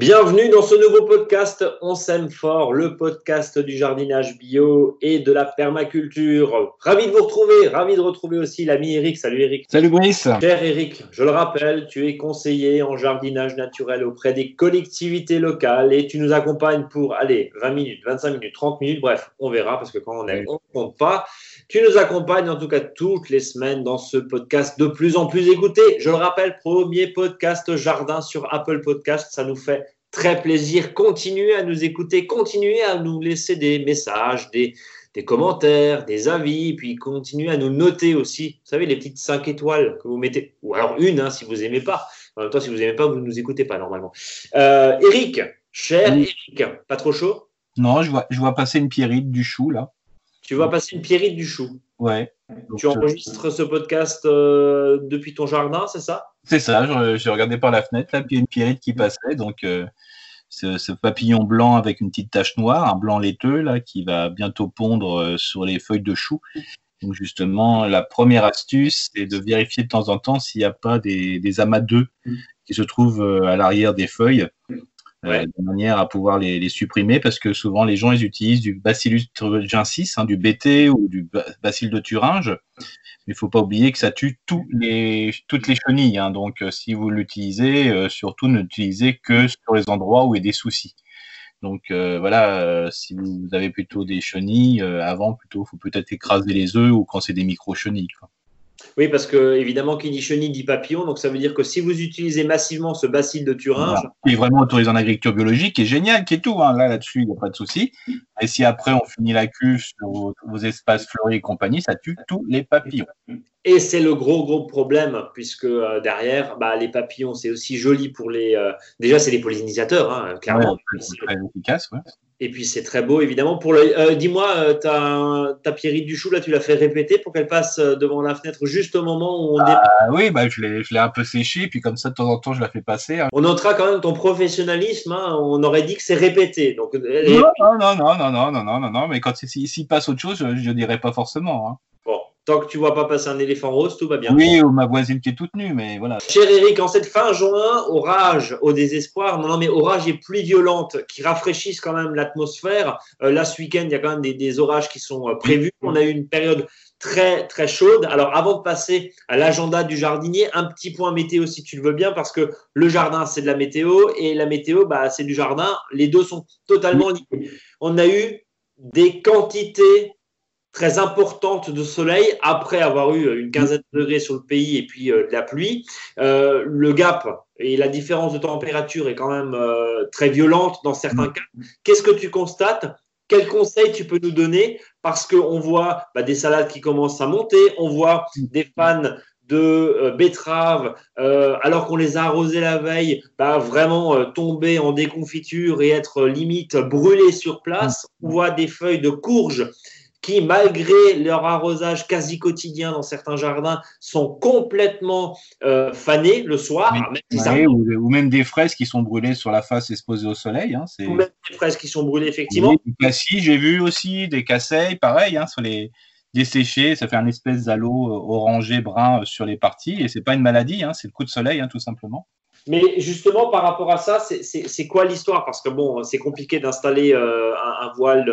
Bienvenue dans ce nouveau podcast On s'aime fort, le podcast du jardinage bio et de la permaculture. Ravi de vous retrouver, ravi de retrouver aussi l'ami Eric. Salut Eric. Salut Brice. Cher Eric, je le rappelle, tu es conseiller en jardinage naturel auprès des collectivités locales et tu nous accompagnes pour, allez, 20 minutes, 25 minutes, 30 minutes, bref, on verra parce que quand on est, on ne compte pas. Tu nous accompagnes en tout cas toutes les semaines dans ce podcast de plus en plus écouté. Je le rappelle, premier podcast jardin sur Apple Podcast, ça nous fait très plaisir. Continuez à nous écouter, continuez à nous laisser des messages, des, commentaires, des avis, puis continuez à nous noter aussi. Vous savez, les petites 5 étoiles que vous mettez, ou alors une hein, si vous n'aimez pas. En même temps, si vous n'aimez pas, vous ne nous écoutez pas normalement. Euh, Eric, cher Eric, pas trop chaud? Non, je vois, je vois passer une pierrite du chou là. Tu vois passer une pierrite du chou Ouais. tu enregistres ce podcast euh, depuis ton jardin, c'est ça? C'est ça, je, regardais par la fenêtre, là, puis il y a une pierrite qui passait, donc euh, ce, papillon blanc avec une petite tache noire, un blanc laiteux, là, qui va bientôt pondre euh, sur les feuilles de chou. Donc justement, la première astuce, c'est de vérifier de temps en temps s'il n'y a pas des, des amas d'œufs qui se trouvent à l'arrière des feuilles. Euh, de manière à pouvoir les, les, parce que souvent les gens ils utilisent du Bacillus thuringiensis, hein, du BT ou du Bacille de Thuringe. Il faut pas oublier que ça tue tous les, toutes les chenilles. Hein, donc euh, si vous l'utilisez, euh, surtout ne l'utilisez que sur les endroits où il y a des soucis. Donc voilà, si vous avez plutôt des chenilles, avant plutôt, faut peut-être écraser les œufs ou quand c'est des micro chenilles. Quoi. Oui, parce que évidemment, qui dit chenille dit papillon, donc ça veut dire que si vous utilisez massivement ce bacille de Thuringe. Qui est vraiment autorisé en agriculture biologique, qui est génial, qui est tout. Hein. Là, là-dessus, il n'y a pas de souci. Et si après on finit la cuve sur vos, espaces fleuris et compagnie, ça tue tous les papillons. Et c'est le gros, gros problème, puisque euh, derrière, bah, les papillons, c'est aussi joli pour les. Euh, déjà, c'est les pollinisateurs, hein, clairement. c'est très efficace, ouais. Et puis c'est très beau, évidemment. Pour le, euh, dis-moi, euh, ta, ta du chou là, tu l'as fait répéter pour qu'elle passe euh, devant la fenêtre juste au moment où on. Ah, oui, bah je l'ai, je l'ai un peu séché, puis comme ça de temps en temps je la fais passer. Hein. On notera quand même ton professionnalisme. Hein. On aurait dit que c'est répété. Donc. Non, non, non, non, non, non, non, non, non, mais quand s'il passe autre chose, je, ne dirais pas forcément. Hein. Tant que tu vois pas passer un éléphant rose, tout va bien. Oui, ou ma voisine qui est toute nue, mais voilà. Cher Eric, en cette fin juin, orage, au désespoir, non, non, mais orage et pluie violente qui rafraîchissent quand même l'atmosphère. Euh, là, ce week-end, il y a quand même des, orages qui sont euh, prévus. On a eu une période très très chaude. Alors avant de passer à l'agenda du jardinier, un petit point météo si tu le veux bien, parce que le jardin c'est de la météo et la météo bah, c'est du jardin. Les deux sont totalement liés. On a eu des quantités très importante de soleil après avoir eu une quinzaine de degrés sur le pays et puis euh, de la pluie. Euh, le gap et la différence de température est quand même euh, très violente dans certains cas. Qu'est-ce que tu constates? Quels conseils tu peux nous donner? Parce qu'on voit bah, des salades qui commencent à monter, on voit des fans de betteraves, alors qu'on les a arrosés la veille, bah, vraiment tomber en déconfiture et être limite brûlés sur place. On voit des feuilles de courge qui, malgré leur arrosage quasi quotidien dans certains jardins, sont complètement euh, fanés le soir. ou, même des fraises qui sont brûlées sur la face exposée au soleil. Hein, ou même des fraises qui sont brûlées, effectivement. des cassis, j'ai vu aussi, des casseilles, pareil, hein, sur les desséchés, ça fait un espèce d'halo euh, orangé brun euh, sur les parties, et c'est pas une maladie, hein, c'est le coup de soleil, tout simplement. Mais justement, par rapport à ça, c'est quoi l'histoire? Parce que bon, c'est compliqué d'installer euh, un, voile,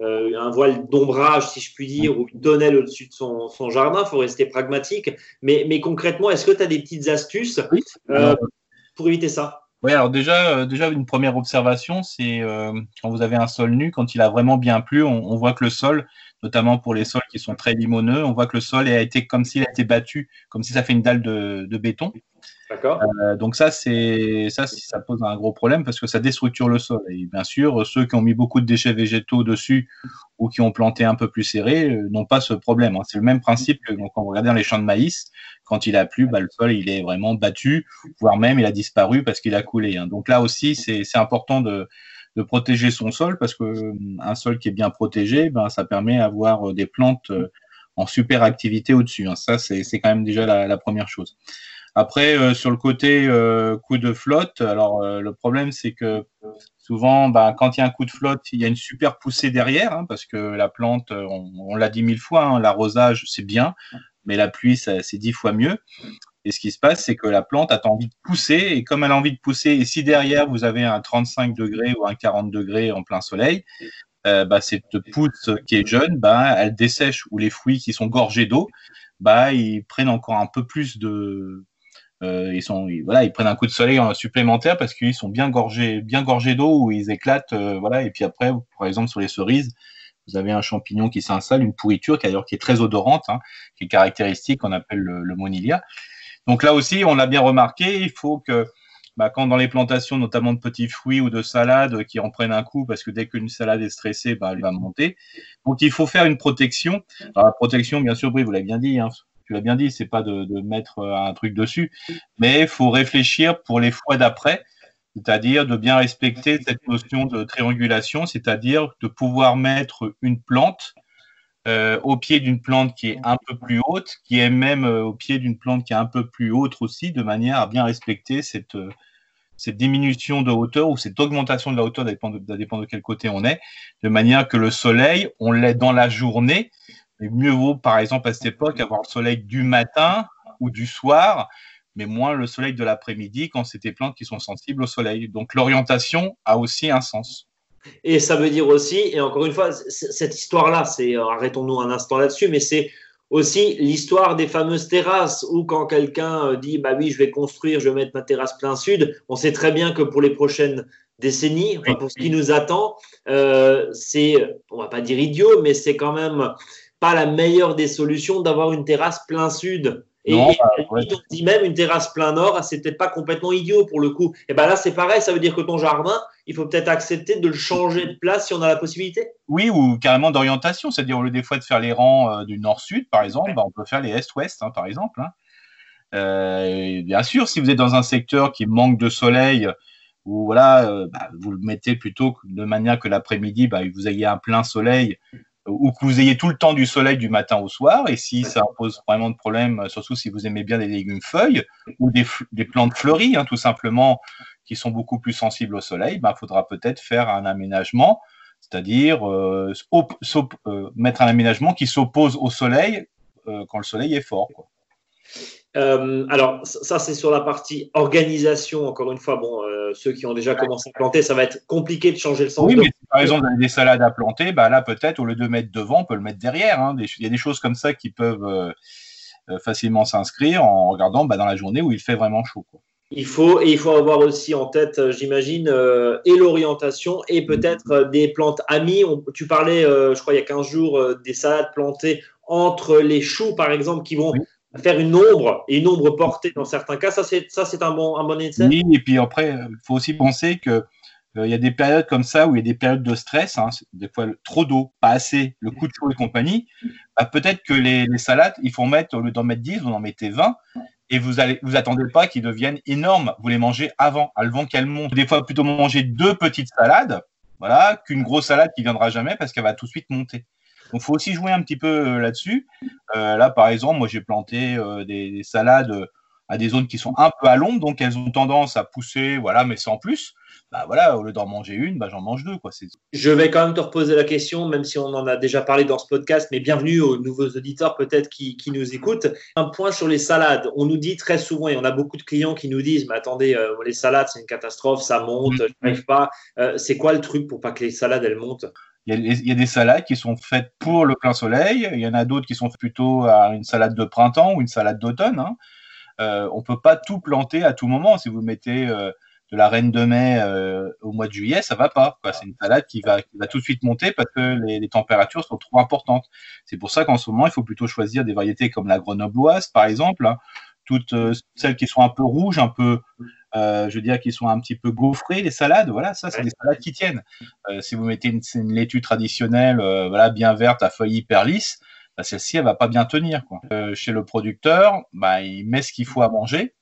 euh, un voile d'ombrage, si je puis dire, ou une tonnelle au-dessus de son, jardin. Il faut rester pragmatique. Mais, mais concrètement, est-ce que tu as des petites astuces euh, pour éviter ça? Oui, alors déjà, déjà une première observation, c'est quand vous avez un sol nu, quand il a vraiment bien plu, on, voit que le sol, notamment pour les sols qui sont très limoneux, on voit que le sol a été comme s'il a été battu, comme si ça fait une dalle de, de béton. Euh, donc ça, c'est ça, ça pose un gros problème parce que ça déstructure le sol. Et bien sûr, ceux qui ont mis beaucoup de déchets végétaux dessus ou qui ont planté un peu plus serré euh, n'ont pas ce problème. Hein. C'est le même principe que quand vous regardez dans les champs de maïs, quand il a plu, bah, le sol il est vraiment battu, voire même il a disparu parce qu'il a coulé. Hein. Donc là aussi, c'est important de, protéger son sol parce que euh, un sol qui est bien protégé, ben ça permet d'avoir des plantes en super activité au-dessus. Hein. Ça, c'est quand même déjà la première chose. Après, euh, sur le côté euh, coup de flotte, alors euh, le problème c'est que souvent, bah, quand il y a un coup de flotte, il y a une super poussée derrière, hein, parce que la plante, on, l'a dit mille fois, hein, l'arrosage c'est bien, mais la pluie c'est dix fois mieux. Et ce qui se passe, c'est que la plante a envie de pousser, et comme elle a envie de pousser, et si derrière vous avez un 35 degrés ou un 40 degrés en plein soleil, bah, cette pousse qui est jeune, bah, elle dessèche, ou les fruits qui sont gorgés d'eau, bah, ils prennent encore un peu plus de, euh, ils prennent un coup de soleil supplémentaire parce qu'ils sont bien gorgés, bien gorgés d'eau où ils éclatent, euh, voilà. Et puis après, par exemple sur les cerises, vous avez un champignon qui s'installe, une pourriture qui est très odorante, hein, qui est caractéristique, qu'on appelle le, monilia. Donc là aussi, on l'a bien remarqué, il faut que bah, quand dans les plantations, notamment de petits fruits ou de salades, qui en prennent un coup, parce que dès qu'une salade est stressée, bah, elle va monter. Donc il faut faire une protection. Alors la protection, bien sûr, vous l'avez bien dit, hein, tu l'as bien dit, c'est pas de, mettre un truc dessus, mais il faut réfléchir pour les fois d'après, c'est-à-dire de bien respecter cette notion de triangulation, c'est-à-dire de pouvoir mettre une plante euh, au pied d'une plante qui est un peu plus haute, qui est même euh, au pied d'une plante qui est un peu plus haute aussi, de manière à bien respecter cette, euh, cette diminution de hauteur ou cette augmentation de la hauteur, ça dépend de, dépend de quel côté on est, de manière que le soleil, on l'est dans la journée, mais mieux vaut, par exemple, à cette époque, avoir le soleil du matin ou du soir, mais moins le soleil de l'après-midi quand c'est des plantes qui sont sensibles au soleil. Donc l'orientation a aussi un sens. Et ça veut dire aussi, et encore une fois, cette histoire-là, c'est arrêtons-nous un instant là-dessus, mais c'est aussi l'histoire des fameuses terrasses où quand quelqu'un euh, dit bah oui je vais construire je vais mettre ma terrasse plein sud on sait très bien que pour les prochaines décennies enfin pour ce qui nous attend euh, c'est on va pas dire idiot mais c'est quand même pas la meilleure des solutions d'avoir une terrasse plein sud. Et, non, bah, on dit même une terrasse plein nord, c'est peut-être pas complètement idiot pour le coup. Et ben là, c'est pareil, ça veut dire que ton jardin, il faut peut-être accepter de le changer de place si on a la possibilité. Oui, ou carrément d'orientation, c'est-à-dire au lieu des fois de faire les rangs euh, du nord-sud, par exemple, bah, on peut faire les est-ouest, hein, par exemple. Hein. Euh, bien sûr, si vous êtes dans un secteur qui manque de soleil, ou voilà, euh, bah, vous le mettez plutôt de manière que l'après-midi, vous ayez un plein soleil ou que vous ayez tout le temps du soleil du matin au soir. Et si ça pose vraiment de problème, euh, surtout si vous aimez bien des légumes feuilles ou des, plantes fleuries, hein, tout simplement, qui sont beaucoup plus sensibles au soleil, il ben, faudra peut-être faire un aménagement, c'est-à-dire euh, euh, mettre un aménagement qui s'oppose au soleil quand le soleil est fort. Euh, alors, ça, c'est sur la partie organisation. Encore une fois, bon, euh, ceux qui ont déjà commencé à planter, ça va être compliqué de changer le sens. Oui, mais si par exemple, vous avez des salades à planter, bah là, peut-être, au lieu de mettre devant, on peut le mettre derrière. Hein. Il y a des choses comme ça qui peuvent euh, facilement s'inscrire en regardant bah, dans la journée où il fait vraiment chaud. Il faut, et il faut avoir aussi en tête, j'imagine, et l'orientation et peut-être des plantes amies. tu parlais, je crois, il y a 15 jours, des salades plantées entre les choux, par exemple, qui vont faire une ombre et une ombre portée dans certains cas, ça c'est un bon un bon essai. Oui, et puis après il faut aussi penser que euh, il y a des périodes comme ça où il y a des périodes de stress, hein, des fois trop d'eau, pas assez, le coup de chaud et compagnie. Bah, peut-être que les, les, salades, il faut mettre au lieu d'en mettre 10, vous en mettez 20 et vous allez vous attendez pas qu'ils deviennent énormes. Vous les mangez avant, avant qu'elles montent. Des fois plutôt manger deux petites salades, voilà, qu'une grosse salade qui viendra jamais parce qu'elle va tout de suite monter. Donc, il faut aussi jouer un petit peu euh, là-dessus. Euh, là, par exemple, moi, j'ai planté euh, des, salades à des zones qui sont un peu à l'ombre, donc elles ont tendance à pousser, voilà, mais sans plus. Bah voilà, au lieu d'en manger une, bah, j'en mange deux. Quoi. Je vais quand même te reposer la question, même si on en a déjà parlé dans ce podcast, mais bienvenue aux nouveaux auditeurs peut-être qui, qui, nous écoutent. Un point sur les salades. On nous dit très souvent, et on a beaucoup de clients qui nous disent, mais attendez, les salades, c'est une catastrophe, ça monte, mmh. je n'arrive pas. c'est quoi le truc pour pas que les salades, elles montent? Il y, a, des salades qui sont faites pour le plein soleil. Il y en a d'autres qui sont plutôt à une salade de printemps ou une salade d'automne. Hein. Euh, on peut pas tout planter à tout moment. Si vous mettez euh, de la reine de mai euh, au mois de juillet, ça va pas. C'est une salade qui va, tout de suite monter parce que les, températures sont trop importantes. C'est pour ça qu'en ce moment, il faut plutôt choisir des variétés comme la grenobloise, par exemple, hein. toutes celles qui sont un peu rouges, un peu je veux dire qu'ils sont un petit peu gaufrés, les salades. Voilà, ça, c'est des salades qui tiennent. Euh, si vous mettez une, une laitue traditionnelle, euh, voilà, bien verte à feuilles hyper lisses, bah, celle-ci, elle va pas bien tenir. Quoi. chez le producteur, bah, il met ce qu'il faut à manger,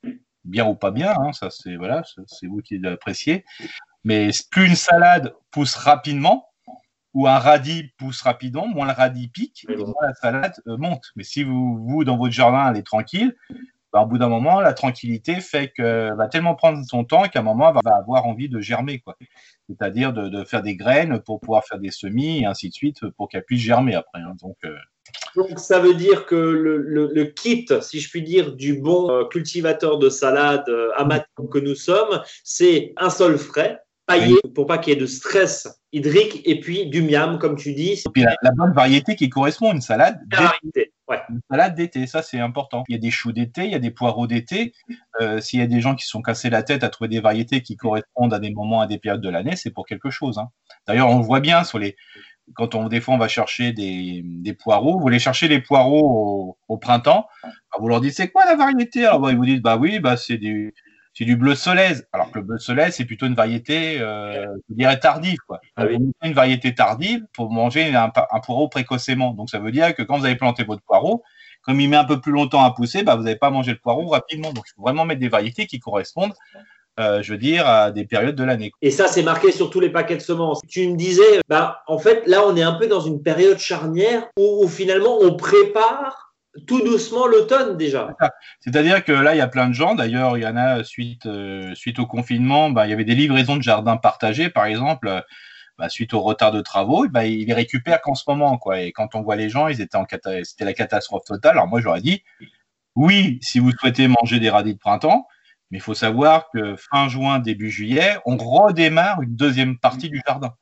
bien ou pas bien. Hein, ça, c'est voilà, c'est vous qui l'appréciez. Mais plus une salade pousse rapidement, ou un radis pousse rapidement, moins le radis pique, et moins la salade monte. Mais si vous, vous, dans votre jardin, elle est tranquille, bah, au bout d'un moment, la tranquillité fait que va tellement prendre son temps qu'à un moment, elle va avoir envie de germer, quoi. C'est-à-dire de, faire des graines pour pouvoir faire des semis et ainsi de suite pour qu'elle puisse germer après. Hein. Donc, euh, Donc ça veut dire que le, kit, si je puis dire, du bon euh, cultivateur de salade euh, amateur que nous sommes, c'est un sol frais, paillé, pour pas qu'il y ait de stress hydrique, et puis du miam, comme tu dis. Et puis la, bonne variété qui correspond à une salade. Une salade d'été, ça c'est important. Il y a des choux d'été, il y a des poireaux d'été. Euh, s'il y a des gens qui se sont cassés la tête à trouver des variétés qui correspondent à des moments, à des périodes de l'année, c'est pour quelque chose. Hein. D'ailleurs, on le voit bien sur les, quand on, des fois, on va chercher des, des poireaux, vous voulez chercher les poireaux au, printemps, bah, vous leur dites c'est quoi la variété? Alors bah, ils vous disent bah oui, bah c'est du c'est du bleu solaise. Alors que le bleu solaise c'est plutôt une variété, euh, je dirais tardive quoi. Ah une variété tardive pour manger un, un, poireau précocement. Donc ça veut dire que quand vous avez planté votre poireau, comme il met un peu plus longtemps à pousser, bah vous n'avez pas mangé le poireau rapidement. Donc il faut vraiment mettre des variétés qui correspondent euh, je veux dire, à des périodes de l'année. Et ça, c'est marqué sur tous les paquets de semences. Tu me disais, bah, en fait, là, on est un peu dans une période charnière où, finalement, on prépare tout doucement l'automne déjà. C'est-à-dire que là, il y a plein de gens. D'ailleurs, il y en a suite, euh, au confinement, bah, il y avait des livraisons de jardins partagés, par exemple. Bah, suite au retard de travaux, bah, ils les récupèrent qu'en ce moment. Et quand on voit les gens, ils étaient en c'était la catastrophe totale. Alors moi, j'aurais dit, oui, si vous souhaitez manger des radis de printemps, mais il faut savoir que fin juin, début juillet, on redémarre une deuxième partie du jardin.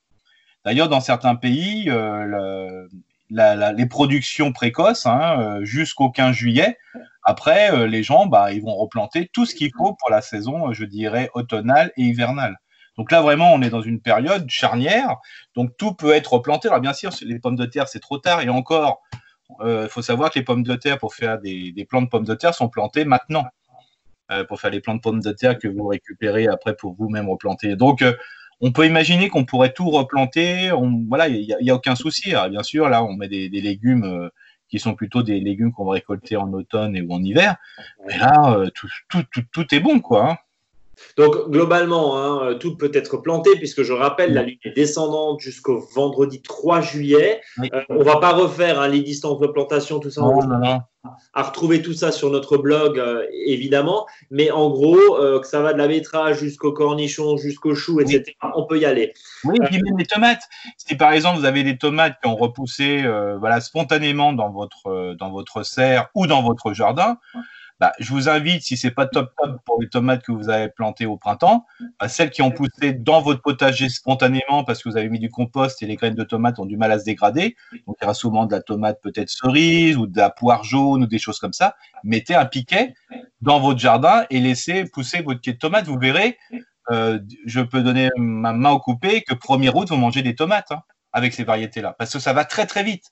D'ailleurs, dans certains pays, euh, les productions précoces hein, euh, jusqu'au 15 juillet. Après, euh, les gens, bah, ils vont replanter tout ce qu'il faut pour la saison, je dirais, automnale et hivernale. Donc là, vraiment, on est dans une période charnière. Donc tout peut être replanté. Alors bien sûr, les pommes de terre, c'est trop tard. Et encore, il faut savoir que les pommes de terre, pour faire des, des plants de pommes de terre, sont plantées maintenant. Euh, pour faire les plants de pommes de terre que vous récupérez après pour vous-même replanter. Donc, euh, on peut imaginer qu'on pourrait tout replanter. On, voilà, il n'y a, aucun souci. bien sûr, là, on met des, légumes euh, qui sont plutôt des légumes qu'on va récolter en automne et ou en hiver. Mais là, tout, tout, tout, est bon, quoi. Hein. Donc, globalement, hein, tout peut être planté, puisque je rappelle, la lune est descendante jusqu'au vendredi 3 juillet. Euh, on ne va pas refaire hein, les distances de plantation, tout ça. Non, non, non. À retrouver tout ça sur notre blog, euh, évidemment. Mais en gros, euh, que ça va de la betterave jusqu'au cornichon, jusqu'au chou, etc., on peut y aller. Oui, et puis même les tomates. Si par exemple, vous avez des tomates qui ont repoussé voilà, spontanément dans votre, dans votre serre ou dans votre jardin, bah, je vous invite, si c'est pas top top pour les tomates que vous avez plantées au printemps, bah, celles qui ont poussé dans votre potager spontanément parce que vous avez mis du compost et les graines de tomates ont du mal à se dégrader. Donc il y aura souvent de la tomate peut-être cerise ou de la poire jaune ou des choses comme ça. Mettez un piquet dans votre jardin et laissez pousser votre pied de tomate. Vous verrez, euh, je peux donner ma main au coupé que 1er août, vous mangez des tomates hein, avec ces variétés-là parce que ça va très très vite.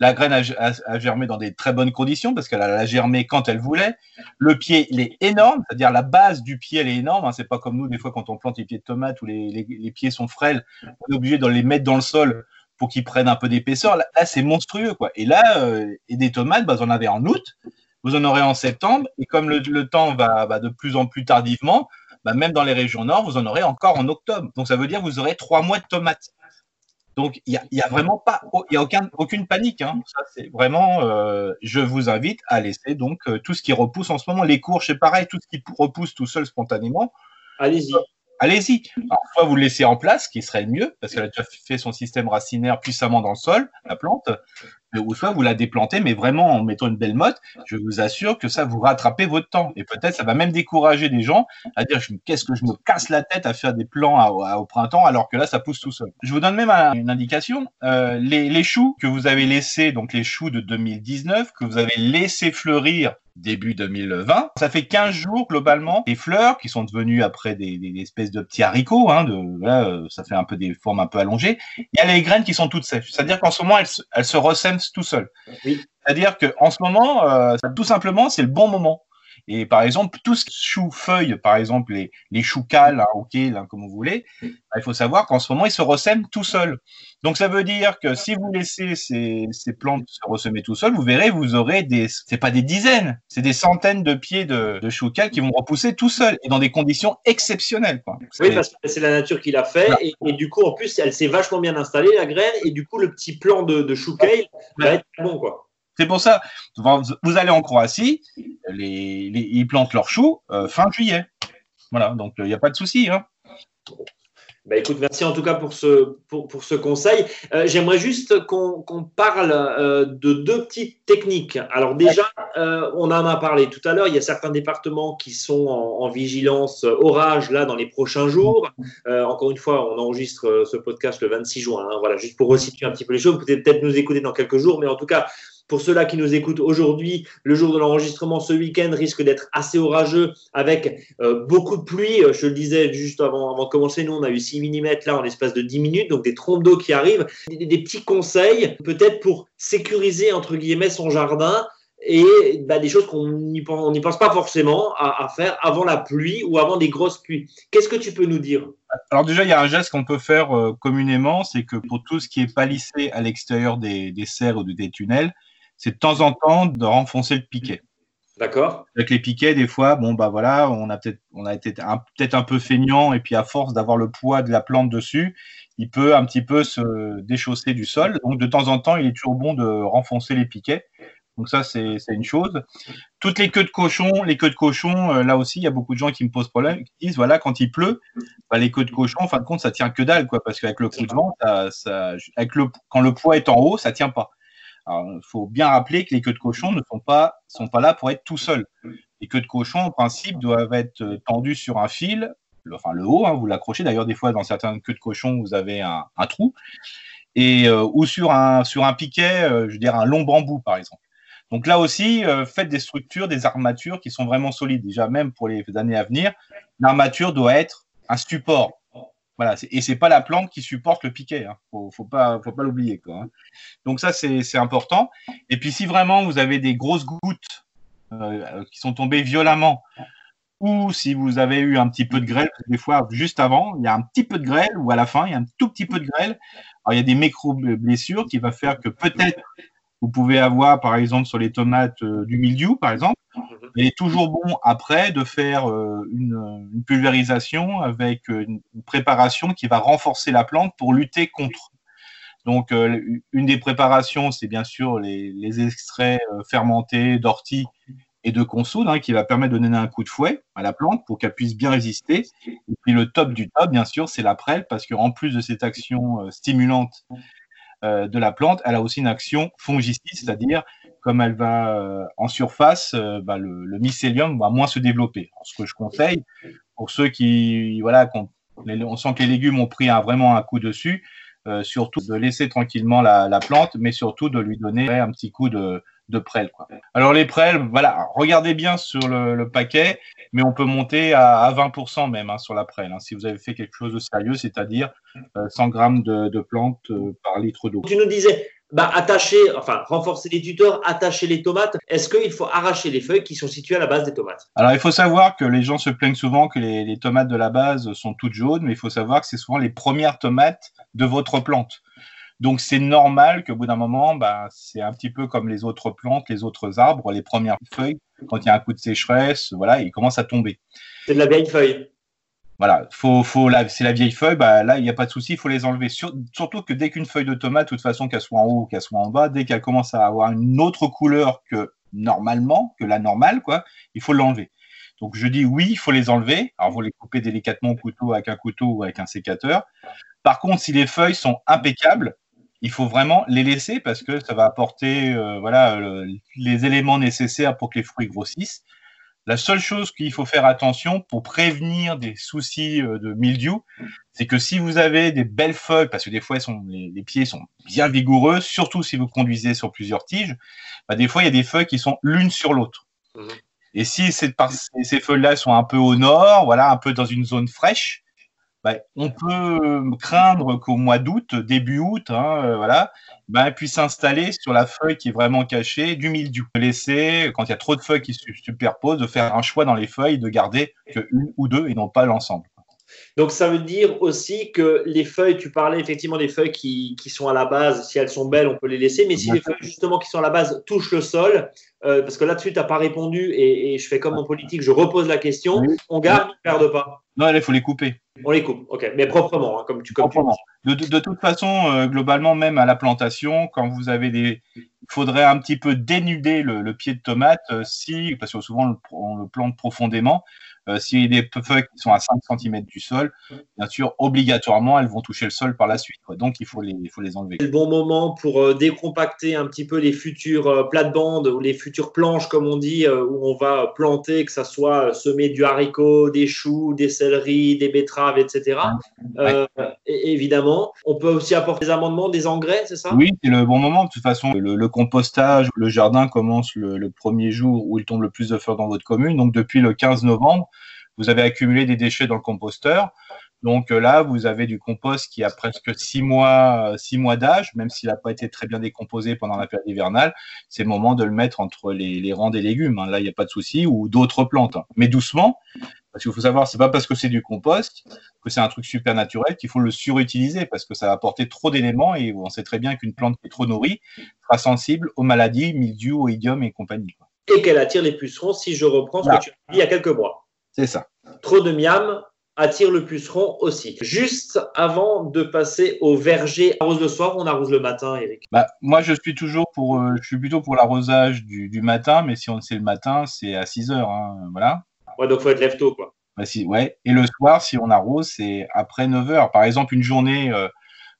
La graine a, germé dans des très bonnes conditions parce qu'elle a germé quand elle voulait. Le pied, il est énorme, c'est-à-dire la base du pied, elle est énorme. Hein. C'est pas comme nous, des fois, quand on plante les pieds de tomates ou les, pieds sont frêles, on est obligé de les mettre dans le sol pour qu'ils prennent un peu d'épaisseur. Là, c'est monstrueux, quoi. Et là, euh, et des tomates, bah, vous en avez en août, vous en aurez en septembre, et comme le, temps va, de plus en plus tardivement, bah, même dans les régions nord, vous en aurez encore en octobre. Donc ça veut dire que vous aurez trois mois de tomates. Donc, il n'y a, a, vraiment pas, il y a aucun, aucune panique. Hein. Ça, c'est vraiment, euh, je vous invite à laisser donc euh, tout ce qui repousse en ce moment, les courges, c'est pareil, tout ce qui repousse tout seul spontanément. Allez-y. Allez-y. soit vous le laissez en place, ce qui serait le mieux, parce qu'elle a déjà fait son système racinaire puissamment dans le sol, la plante, ou soit vous la déplantez, mais vraiment en mettant une belle motte, je vous assure que ça vous rattrapez votre temps. Et peut-être ça va même décourager des gens à dire qu'est-ce que je me casse la tête à faire des plans au printemps alors que là ça pousse tout seul. Je vous donne même une indication. Euh, les, les choux que vous avez laissés, donc les choux de 2019, que vous avez laissé fleurir début 2020. Ça fait 15 jours globalement. Les fleurs qui sont devenues après des, des espèces de petits haricots, hein, de, euh, ça fait un peu des formes un peu allongées. Il y a les graines qui sont toutes sèches. C'est-à-dire qu'en ce moment, elles, elles se ressèment tout seules. C'est-à-dire qu'en ce moment, euh, tout simplement, c'est le bon moment. Et par exemple, tout ce chou-feuille, par exemple, les, les choux cales, hein, ok, là, comme vous voulez, bah, il faut savoir qu'en ce moment, ils se ressèment tout seuls. Donc, ça veut dire que si vous laissez ces, ces plantes se ressemer tout seuls, vous verrez, vous aurez des, c'est pas des dizaines, c'est des centaines de pieds de, de qui vont repousser tout seuls et dans des conditions exceptionnelles. Quoi. Oui, parce que c'est la nature qui l'a fait. Et, et, du coup, en plus, elle s'est vachement bien installée, la graine, et du coup, le petit plant de, de chou cale va être bon, quoi. C'est pour ça, vous allez en Croatie, ils plantent leurs choux euh, fin juillet. Voilà, donc il euh, n'y a pas de souci. Hein. Bah écoute, merci en tout cas pour ce, pour, pour ce conseil. Euh, j'aimerais juste qu'on parle de deux petites techniques. Alors déjà, on en a parlé tout à l'heure, il y a certains départements qui sont en, vigilance orage là dans les prochains jours. encore une fois, on enregistre ce podcast le 26 juin. Hein. voilà, juste pour resituer un petit peu les choses. Vous pouvez peut-être nous écouter dans quelques jours, mais en tout cas, pour ceux-là qui nous écoutent aujourd'hui, le jour de l'enregistrement, ce week-end risque d'être assez orageux avec euh, beaucoup de pluie. Euh, je le disais juste avant, avant de commencer, nous, on a eu 6 mm là en l'espace de 10 minutes, donc des trompes d'eau qui arrivent. Des, petits conseils, peut-être pour sécuriser, entre guillemets, son jardin et bah, des choses qu'on n'y pense, pas forcément à, faire avant la pluie ou avant des grosses pluies. Qu'est-ce que tu peux nous dire? Alors déjà, il y a un geste qu'on peut faire euh, communément, c'est que pour tout ce qui est palissé à l'extérieur des, des serres ou des tunnels, c'est de temps en temps de renfoncer le piquet. D'accord. Avec les piquets, des fois, bon bah voilà, on a peut-être on a été peut-être un peu feignant et puis à force d'avoir le poids de la plante dessus, il peut un petit peu se déchausser du sol. Donc de temps en temps, il est toujours bon de renfoncer les piquets. Donc ça, c'est une chose. Toutes les queues de cochon, les queues de cochon, euh, là aussi, il y a beaucoup de gens qui me posent problème, qui disent, voilà, quand il pleut, bah, les queues de cochon, en fin de compte, ça tient que dalle, quoi, parce qu'avec le coup de vent, ça, avec le, quand le poids est en haut, ça tient pas il faut bien rappeler que les queues de cochon ne sont pas, là pour être tout seuls. Les queues de cochon, en principe, doivent être euh, tendues sur un fil, le, enfin le haut, hein, vous l'accrochez. D'ailleurs, des fois, dans certaines queues de cochon, vous avez un, trou. Euh, ou sur un, sur un piquet, euh, je veux dire un long bambou, par exemple. Donc là aussi, faites des structures, des armatures qui sont vraiment solides. Déjà, même pour les années à venir, l'armature doit être un support voilà, et c'est pas la plante qui supporte le piquet. Hein. Faut, faut pas, l'oublier. Hein. Donc ça, c'est important. Et puis si vraiment vous avez des grosses gouttes euh, qui sont tombées violemment, ou si vous avez eu un petit peu de grêle, des fois juste avant, il y a un petit peu de grêle, ou à la fin, il y a un tout petit peu de grêle. Alors il y a des micro-blessures qui va faire que peut-être vous pouvez avoir, par exemple, sur les tomates euh, du mildiou, par exemple. Il est toujours bon après de faire euh, une, pulvérisation avec une préparation qui va renforcer la plante pour lutter contre. Donc, euh, une des préparations, c'est bien sûr les, extraits fermentés d'ortie et de consoude, hein, qui va permettre de donner un coup de fouet à la plante pour qu'elle puisse bien résister. Et puis le top du top, bien sûr, c'est la prêle, parce qu'en plus de cette action stimulante euh, de la plante, elle a aussi une action fongicide, c'est-à-dire comme elle va euh, en surface, euh, bah, le, mycélium va moins se développer. ce que je conseille pour ceux qui, voilà, on, sent que les légumes ont pris vraiment un coup dessus, surtout de laisser tranquillement la, plante, mais surtout de lui donner un petit coup de, de. Alors les prêles, voilà, regardez bien sur le, paquet, mais on peut monter à, 20% même hein, sur la prêle. Hein, si vous avez fait quelque chose de sérieux, c'est-à-dire 100 euh, grammes de, plantes euh, par litre d'eau. Tu nous disais, bah, attacher, enfin renforcer les tuteurs, attacher les tomates. Est-ce qu'il faut arracher les feuilles qui sont situées à la base des tomates? Alors il faut savoir que les gens se plaignent souvent que les, les tomates de la base sont toutes jaunes, mais il faut savoir que c'est souvent les premières tomates de votre plante. Donc c'est normal qu'au bout d'un moment, bah, c'est un petit peu comme les autres plantes, les autres arbres, les premières feuilles, quand il y a un coup de sécheresse, voilà, ils commencent à tomber. C'est de la vieille feuille. Voilà, faut, faut, c'est la vieille feuille, bah, là, il n'y a pas de souci, il faut les enlever. surtout que dès qu'une feuille de tomate, de toute façon, qu'elle soit en haut ou qu'elle soit en bas, dès qu'elle commence à avoir une autre couleur que normalement, que la normale, quoi, il faut l'enlever. Donc je dis oui, il faut les enlever. Alors vous les coupez délicatement au couteau avec un couteau ou avec un sécateur. Par contre, si les feuilles sont impeccables, il faut vraiment les laisser parce que ça va apporter euh, voilà, les éléments nécessaires pour que les fruits grossissent. La seule chose qu'il faut faire attention pour prévenir des soucis euh, de mildiou, c'est que si vous avez des belles feuilles, parce que des fois sont, les, pieds sont bien vigoureux, surtout si vous conduisez sur plusieurs tiges, bah, des fois il y a des feuilles qui sont l'une sur l'autre. Mmh. Et si ces, ces feuilles-là sont un peu au nord, voilà, un peu dans une zone fraîche, bah, on peut craindre qu'au mois d'août, début août, hein, euh, voilà, bah, puisse s'installer sur la feuille qui est vraiment cachée du mildiou. Laisser, quand il y a trop de feuilles qui se superposent, de faire un choix dans les feuilles, de garder que une ou deux et non pas l'ensemble. Donc ça veut dire aussi que les feuilles, tu parlais effectivement des feuilles qui, sont à la base, si elles sont belles, on peut les laisser, mais si les feuilles justement qui sont à la base touchent le sol, euh, parce que là-dessus, tu n'as pas répondu et, je fais comme en politique, je repose la question, on garde ou on ne garde pas? Non, il faut les couper. On les coupe, ok, mais proprement, hein, comme tu comme De, toute façon, euh, globalement, même à la plantation, quand vous avez des. Il faudrait un petit peu dénuder le, pied de tomate, euh, si, parce que souvent on le, plante profondément, Euh, si des feuilles qui sont à 5 cm du sol, bien sûr, obligatoirement, elles vont toucher le sol par la suite. Donc, il faut les, il faut les enlever. C'est le bon moment pour euh, décompacter un petit peu les futures euh, plates-bandes ou les futures planches, comme on dit, où on va planter, que ça soit semer du haricot, des choux, des céleris, des betteraves, etc. et, évidemment, on peut aussi apporter des amendements, des engrais, c'est ça? Oui, c'est le bon moment. De toute façon, le, compostage, le jardin commence le, le, premier jour où il tombe le plus de fleurs dans votre commune. Donc, depuis le 15 novembre, vous avez accumulé des déchets dans le composteur. Donc euh, là, vous avez du compost qui a presque six mois, six mois d'âge, même s'il n'a pas été très bien décomposé pendant la période hivernale. C'est le moment de le mettre entre les, rangs des légumes. Hein. Là, il n'y a pas de souci, ou d'autres plantes. Hein. Mais doucement, parce qu'il faut savoir, c'est pas parce que c'est du compost que c'est un truc super naturel qu'il faut le surutiliser, parce que ça va apporter trop d'éléments et on sait très bien qu'une plante qui est trop nourrie sera sensible aux maladies, mildiou, idiome et compagnie. Et qu'elle attire les pucerons, si je reprends ce que tu as dit il y a quelques mois. C'est ça. Trop de miam attire le puceron aussi. Juste avant de passer au verger, arrose le soir ou on arrose le matin, Eric bah, Moi, je suis toujours pour, euh, je suis plutôt pour l'arrosage du, matin, mais si on sait le matin, c'est à 6 heures. Hein, voilà. Ouais, donc faut être lève tôt, quoi. Bah, si, ouais. Et le soir, si on arrose, c'est après 9 heures. Par exemple, une journée euh,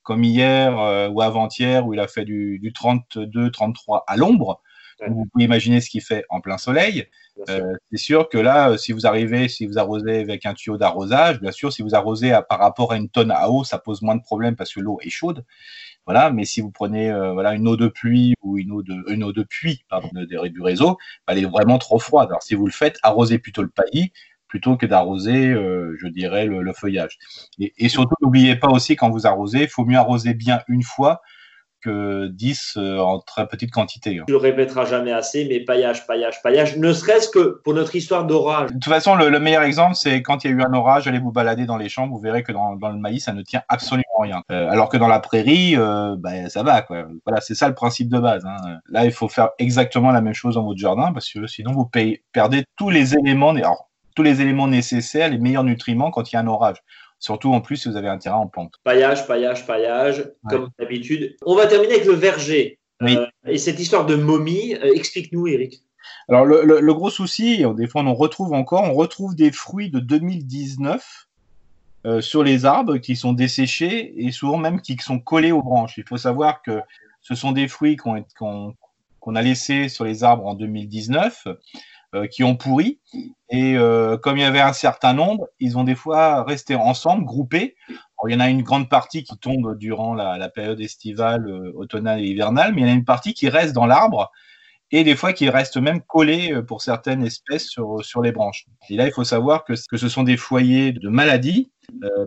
comme hier euh, ou avant-hier où il a fait du, du 32-33 à l'ombre, vous pouvez imaginer ce qu'il fait en plein soleil. Euh, c'est sûr que là, euh, si vous arrivez, si vous arrosez avec un tuyau d'arrosage, bien sûr, si vous arrosez par rapport à une tonne à eau, ça pose moins de problèmes parce que l'eau est chaude. Voilà, mais si vous prenez euh, voilà une eau de pluie ou une eau de une eau de puits pardon, du réseau, elle est vraiment trop froide. Alors si vous le faites, arrosez plutôt le paillis plutôt que d'arroser, je dirais, le, feuillage. Et, et surtout, n'oubliez pas aussi quand vous arrosez, il faut mieux arroser bien une fois que 10 euh, en très petite quantité. Hein. Tu le répéteras jamais assez, mais paillage, paillage, paillage, ne serait-ce que pour notre histoire d'orage. De toute façon, le, meilleur exemple, c'est quand il y a eu un orage, allez vous balader dans les champs, vous verrez que dans, le maïs, ça ne tient absolument rien. Euh, alors que dans la prairie, euh, ben, ça va. Quoi. Voilà, c'est ça le principe de base. Hein. Là, il faut faire exactement la même chose dans votre jardin, parce que sinon, vous perdez tous les éléments, tous les éléments nécessaires, les meilleurs nutriments quand il y a un orage. Surtout en plus si vous avez un terrain en pente. Paillage, paillage, paillage, comme d'habitude. On va terminer avec le verger. Euh, et cette histoire de momie, euh, explique-nous, Eric. Alors, le, gros souci, des fois on en retrouve encore, on retrouve des fruits de 2019 euh, sur les arbres qui sont desséchés et souvent même qui sont collés aux branches. Il faut savoir que ce sont des fruits qu'on a laissés sur les arbres en 2019 euh, qui ont pourri. Et euh, comme il y avait un certain nombre, ils ont des fois resté ensemble, groupés. il y en a une grande partie qui tombe durant la, période estivale, euh, automnale et hivernale, mais il y en a une partie qui reste dans l'arbre et des fois qui reste même collée pour certaines espèces sur, sur les branches. Et là, il faut savoir que, que ce sont des foyers de maladies,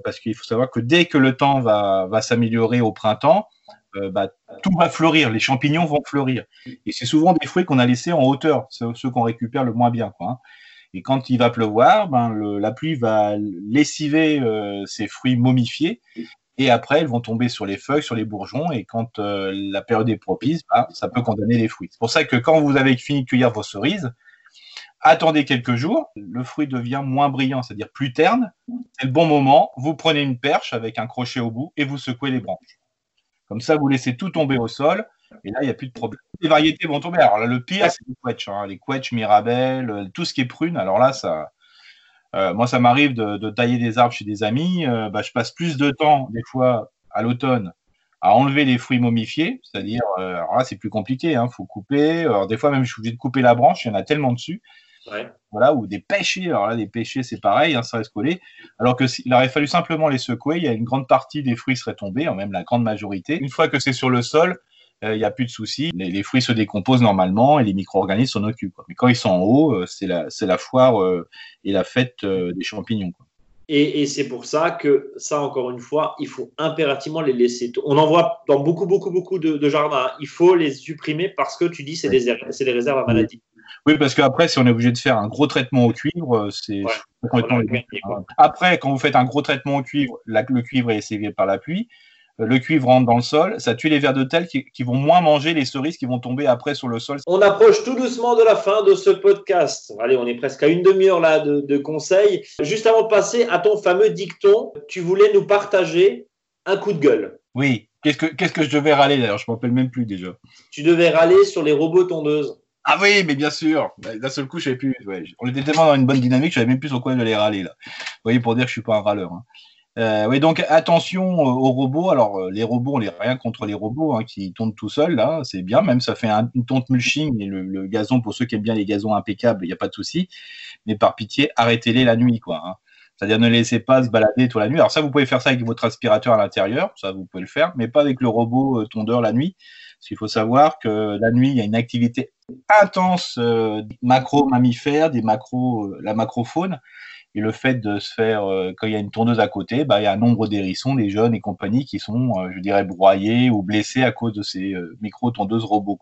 parce qu'il faut savoir que dès que le temps va, va s'améliorer au printemps, euh, bah, tout va fleurir, les champignons vont fleurir. Et c'est souvent des fruits qu'on a laissés en hauteur, ceux qu'on récupère le moins bien. Hein. Et quand il va pleuvoir, ben, la pluie va lessiver euh, ces fruits momifiés. Et après, elles vont tomber sur les feuilles, sur les bourgeons. Et quand euh, la période est propice, ben, ça peut condamner les fruits. C'est pour ça que quand vous avez fini de cueillir vos cerises, attendez quelques jours, le fruit devient moins brillant, c'est-à-dire plus terne. C'est le bon moment. Vous prenez une perche avec un crochet au bout et vous secouez les branches. Comme ça, vous laissez tout tomber au sol. Et là, il n'y a plus de problème. Les variétés vont tomber. Alors là, le pire, c'est les quetch. Hein. Les quetch, mirabelle, euh, tout ce qui est prune. Alors là, ça, euh, moi, ça m'arrive de, tailler des arbres chez des amis. Euh, bah, je passe plus de temps, des fois, à l'automne, à enlever les fruits momifiés. C'est-à-dire, alors là, c'est plus compliqué. Il hein. faut couper. Alors, des fois, même, je suis obligé de couper la branche. Il y en a tellement dessus. Voilà, ou des pêchers. Alors là, des pêchers, c'est pareil, hein, ça reste collé. Alors que s'il aurait fallu simplement les secouer, il y a une grande partie des fruits seraient tombés, hein, même la grande majorité. Une fois que c'est sur le sol, euh, il n'y a plus de soucis. Les, fruits se décomposent normalement et les micro-organismes s'en occupent. Mais quand ils sont en haut, euh, c'est la, la, foire euh, et la fête des champignons. Et, c'est pour ça que ça, encore une fois, il faut impérativement les laisser. On en voit dans beaucoup, beaucoup, beaucoup de, jardins. Il faut les supprimer parce que tu dis c'est des, des réserves à maladie. Oui, parce qu'après, si on est obligé de faire un gros traitement au cuivre, euh, c'est complètement Après, quand vous faites un gros traitement au cuivre, le cuivre est sévé par la pluie. Euh, le cuivre rentre dans le sol, ça tue les vers de terre qui, vont moins manger les cerises qui vont tomber après sur le sol. On approche tout doucement de la fin de ce podcast. Allez, on est presque à une demi-heure là de, de conseils. Juste avant de passer à ton fameux dicton, tu voulais nous partager un coup de gueule. Oui. Qu'est-ce que, qu'est-ce que je devais râler d'ailleurs? Je ne m'en rappelle même plus déjà. Tu devais râler sur les robots tondeuses. Ah oui, mais bien sûr. D'un seul coup, je savais plus. On était tellement dans une bonne dynamique, je savais même plus sur quoi les râler là. Vous voyez, pour dire que je suis pas un râleur. Hein. Euh, oui, donc attention euh, aux robots. Alors, euh, les robots, on n'est rien contre les robots hein, qui tournent tout seuls, là, c'est bien. Même ça fait une tonte mulching et le, gazon, pour ceux qui aiment bien les gazons impeccables, il n'y a pas de souci. Mais par pitié, arrêtez-les la nuit, quoi. Hein. C'est-à-dire ne laissez pas se balader toute la nuit. Alors ça, vous pouvez faire ça avec votre aspirateur à l'intérieur, ça vous pouvez le faire, mais pas avec le robot tondeur la nuit. Parce qu'il faut savoir que la nuit, il y a une activité intense macro-mammifères, des macro, la macrofaune. Et le fait de se faire, euh, quand il y a une tourneuse à côté, bah, il y a un nombre d'hérissons, des jeunes et compagnie qui sont, euh, je dirais, broyés ou blessés à cause de ces euh, micro-tondeuses robots.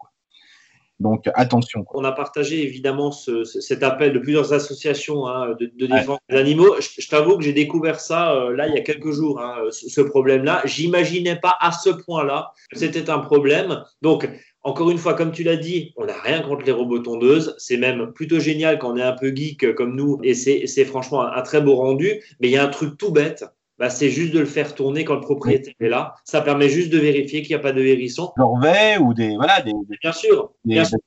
Donc attention. On a partagé évidemment cet appel de plusieurs associations hein, de, défense des animaux. Je, t'avoue que j'ai découvert ça là il y a quelques jours, hein, ce, ce problème-là. J'imaginais pas à ce point-là que c'était un problème. Donc encore une fois, comme tu l'as dit, on n'a rien contre les robots tondeuses. C'est même plutôt génial quand on est un peu geek comme nous et c'est franchement un, très beau rendu. Mais il y a un truc tout bête. Bah, c'est juste de le faire tourner quand le propriétaire est là. Ça permet juste de vérifier qu'il n'y a pas de hérisson. Corvée ou des voilà des, bien, sûr,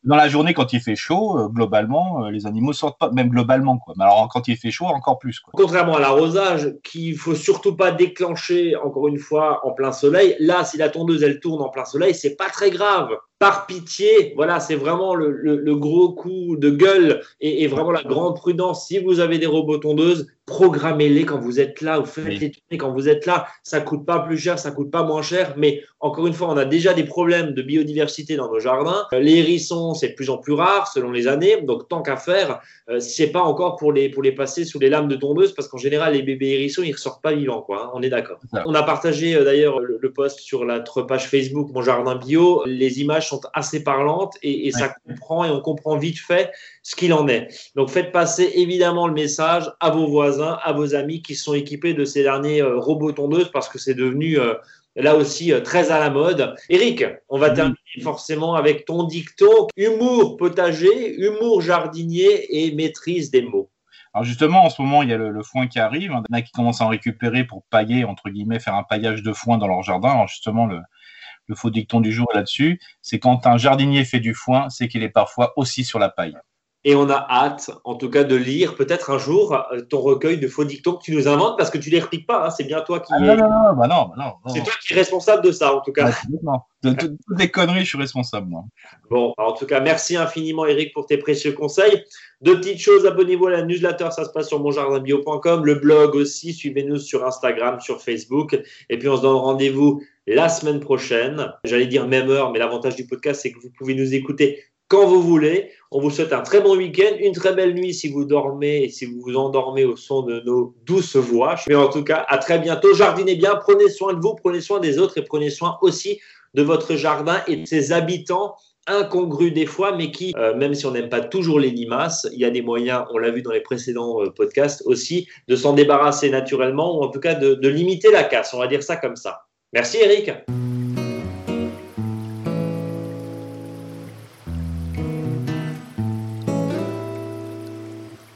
Dans la journée quand il fait chaud, euh, globalement, euh, les animaux sortent pas, même globalement quoi. Mais alors quand il fait chaud, encore plus quoi. Contrairement à l'arrosage, qu'il faut surtout pas déclencher encore une fois en plein soleil. Là, si la tondeuse elle tourne en plein soleil, c'est pas très grave par pitié, voilà, c'est vraiment le, gros coup de gueule et, vraiment la grande prudence. Si vous avez des robots tondeuses, programmez-les quand vous êtes là ou faites-les tourner quand vous êtes là. Ça coûte pas plus cher, ça coûte pas moins cher, mais encore une fois, on a déjà des problèmes de biodiversité dans nos jardins. Les hérissons, c'est de plus en plus rare selon les années, donc tant qu'à faire, euh, c'est pas encore pour les, pour les passer sous les lames de tondeuse parce qu'en général, les bébés hérissons, ils ressortent pas vivants, quoi. Hein, on est d'accord. On a partagé euh, d'ailleurs le, le, post sur notre page Facebook, Mon Jardin Bio. Les images sont assez parlantes et, ça comprend et on comprend vite fait ce qu'il en est. Donc faites passer évidemment le message à vos voisins, à vos amis qui sont équipés de ces derniers euh, robots tondeuses parce que c'est devenu là aussi très à la mode. Eric, on va terminer forcément avec ton dicton humour potager, humour jardinier et maîtrise des mots. Alors justement, en ce moment, il y a le, foin qui arrive. Il y en a qui commencent à en récupérer pour pailler, entre guillemets, faire un paillage de foin dans leur jardin. Alors justement, le, le faux dicton du jour là-dessus, c'est quand un jardinier fait du foin, c'est qu'il est parfois aussi sur la paille. Et on a hâte, en tout cas, de lire peut-être un jour euh, ton recueil de faux dictons que tu nous inventes parce que tu ne les repiques pas. Hein. c'est bien toi qui. Ah, non, non, non, bah non, bah non, C'est toi qui es responsable de ça, en tout cas. de toutes les conneries, je suis responsable, moi. Bon, en tout cas, merci infiniment, Eric, pour tes précieux conseils. Deux petites choses, abonnez-vous à la newsletter, ça se passe sur monjardinbio.com, le blog aussi, suivez-nous sur Instagram, sur Facebook. Et puis, on se donne rendez-vous la semaine prochaine. J'allais dire même heure, mais l'avantage du podcast, c'est que vous pouvez nous écouter quand vous voulez. On vous souhaite un très bon week-end, une très belle nuit si vous dormez et si vous vous endormez au son de nos douces voix. Mais en tout cas, à très bientôt. Jardinez bien, prenez soin de vous, prenez soin des autres et prenez soin aussi de votre jardin et de ses habitants incongrus des fois, mais qui, euh, même si on n'aime pas toujours les limaces, il y a des moyens, on l'a vu dans les précédents euh, podcasts aussi, de s'en débarrasser naturellement ou en tout cas de limiter la casse, on va dire ça comme ça. Merci Eric.